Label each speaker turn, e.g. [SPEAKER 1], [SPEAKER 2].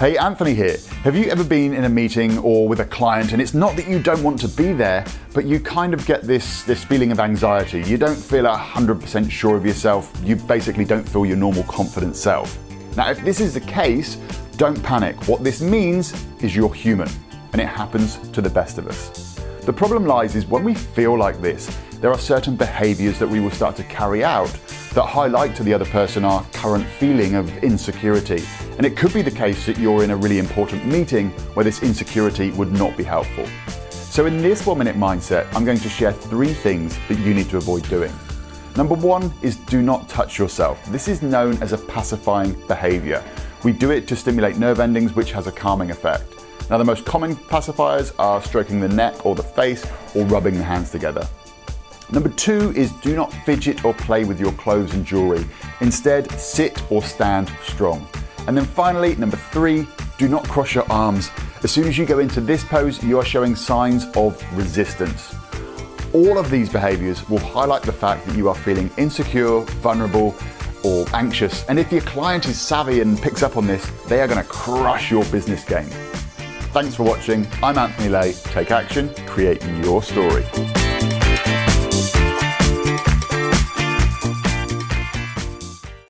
[SPEAKER 1] Hey, Anthony here. Have you ever been in a meeting or with a client and it's not that you don't want to be there, but you kind of get this, this feeling of anxiety? You don't feel 100% sure of yourself. You basically don't feel your normal confident self. Now, if this is the case, don't panic. What this means is you're human, and it happens to the best of us. The problem lies is when we feel like this, there are certain behaviors that we will start to carry out that highlight to the other person our current feeling of insecurity. And it could be the case that you're in a really important meeting where this insecurity would not be helpful. So, in this one minute mindset, I'm going to share three things that you need to avoid doing. Number one is do not touch yourself. This is known as a pacifying behavior. We do it to stimulate nerve endings, which has a calming effect. Now, the most common pacifiers are stroking the neck or the face or rubbing the hands together. Number two is do not fidget or play with your clothes and jewelry. Instead, sit or stand strong. And then finally, number three, do not cross your arms. As soon as you go into this pose, you are showing signs of resistance. All of these behaviors will highlight the fact that you are feeling insecure, vulnerable, or anxious. And if your client is savvy and picks up on this, they are going to crush your business game. Thanks for watching. I'm Anthony Lay. Take action, create your story.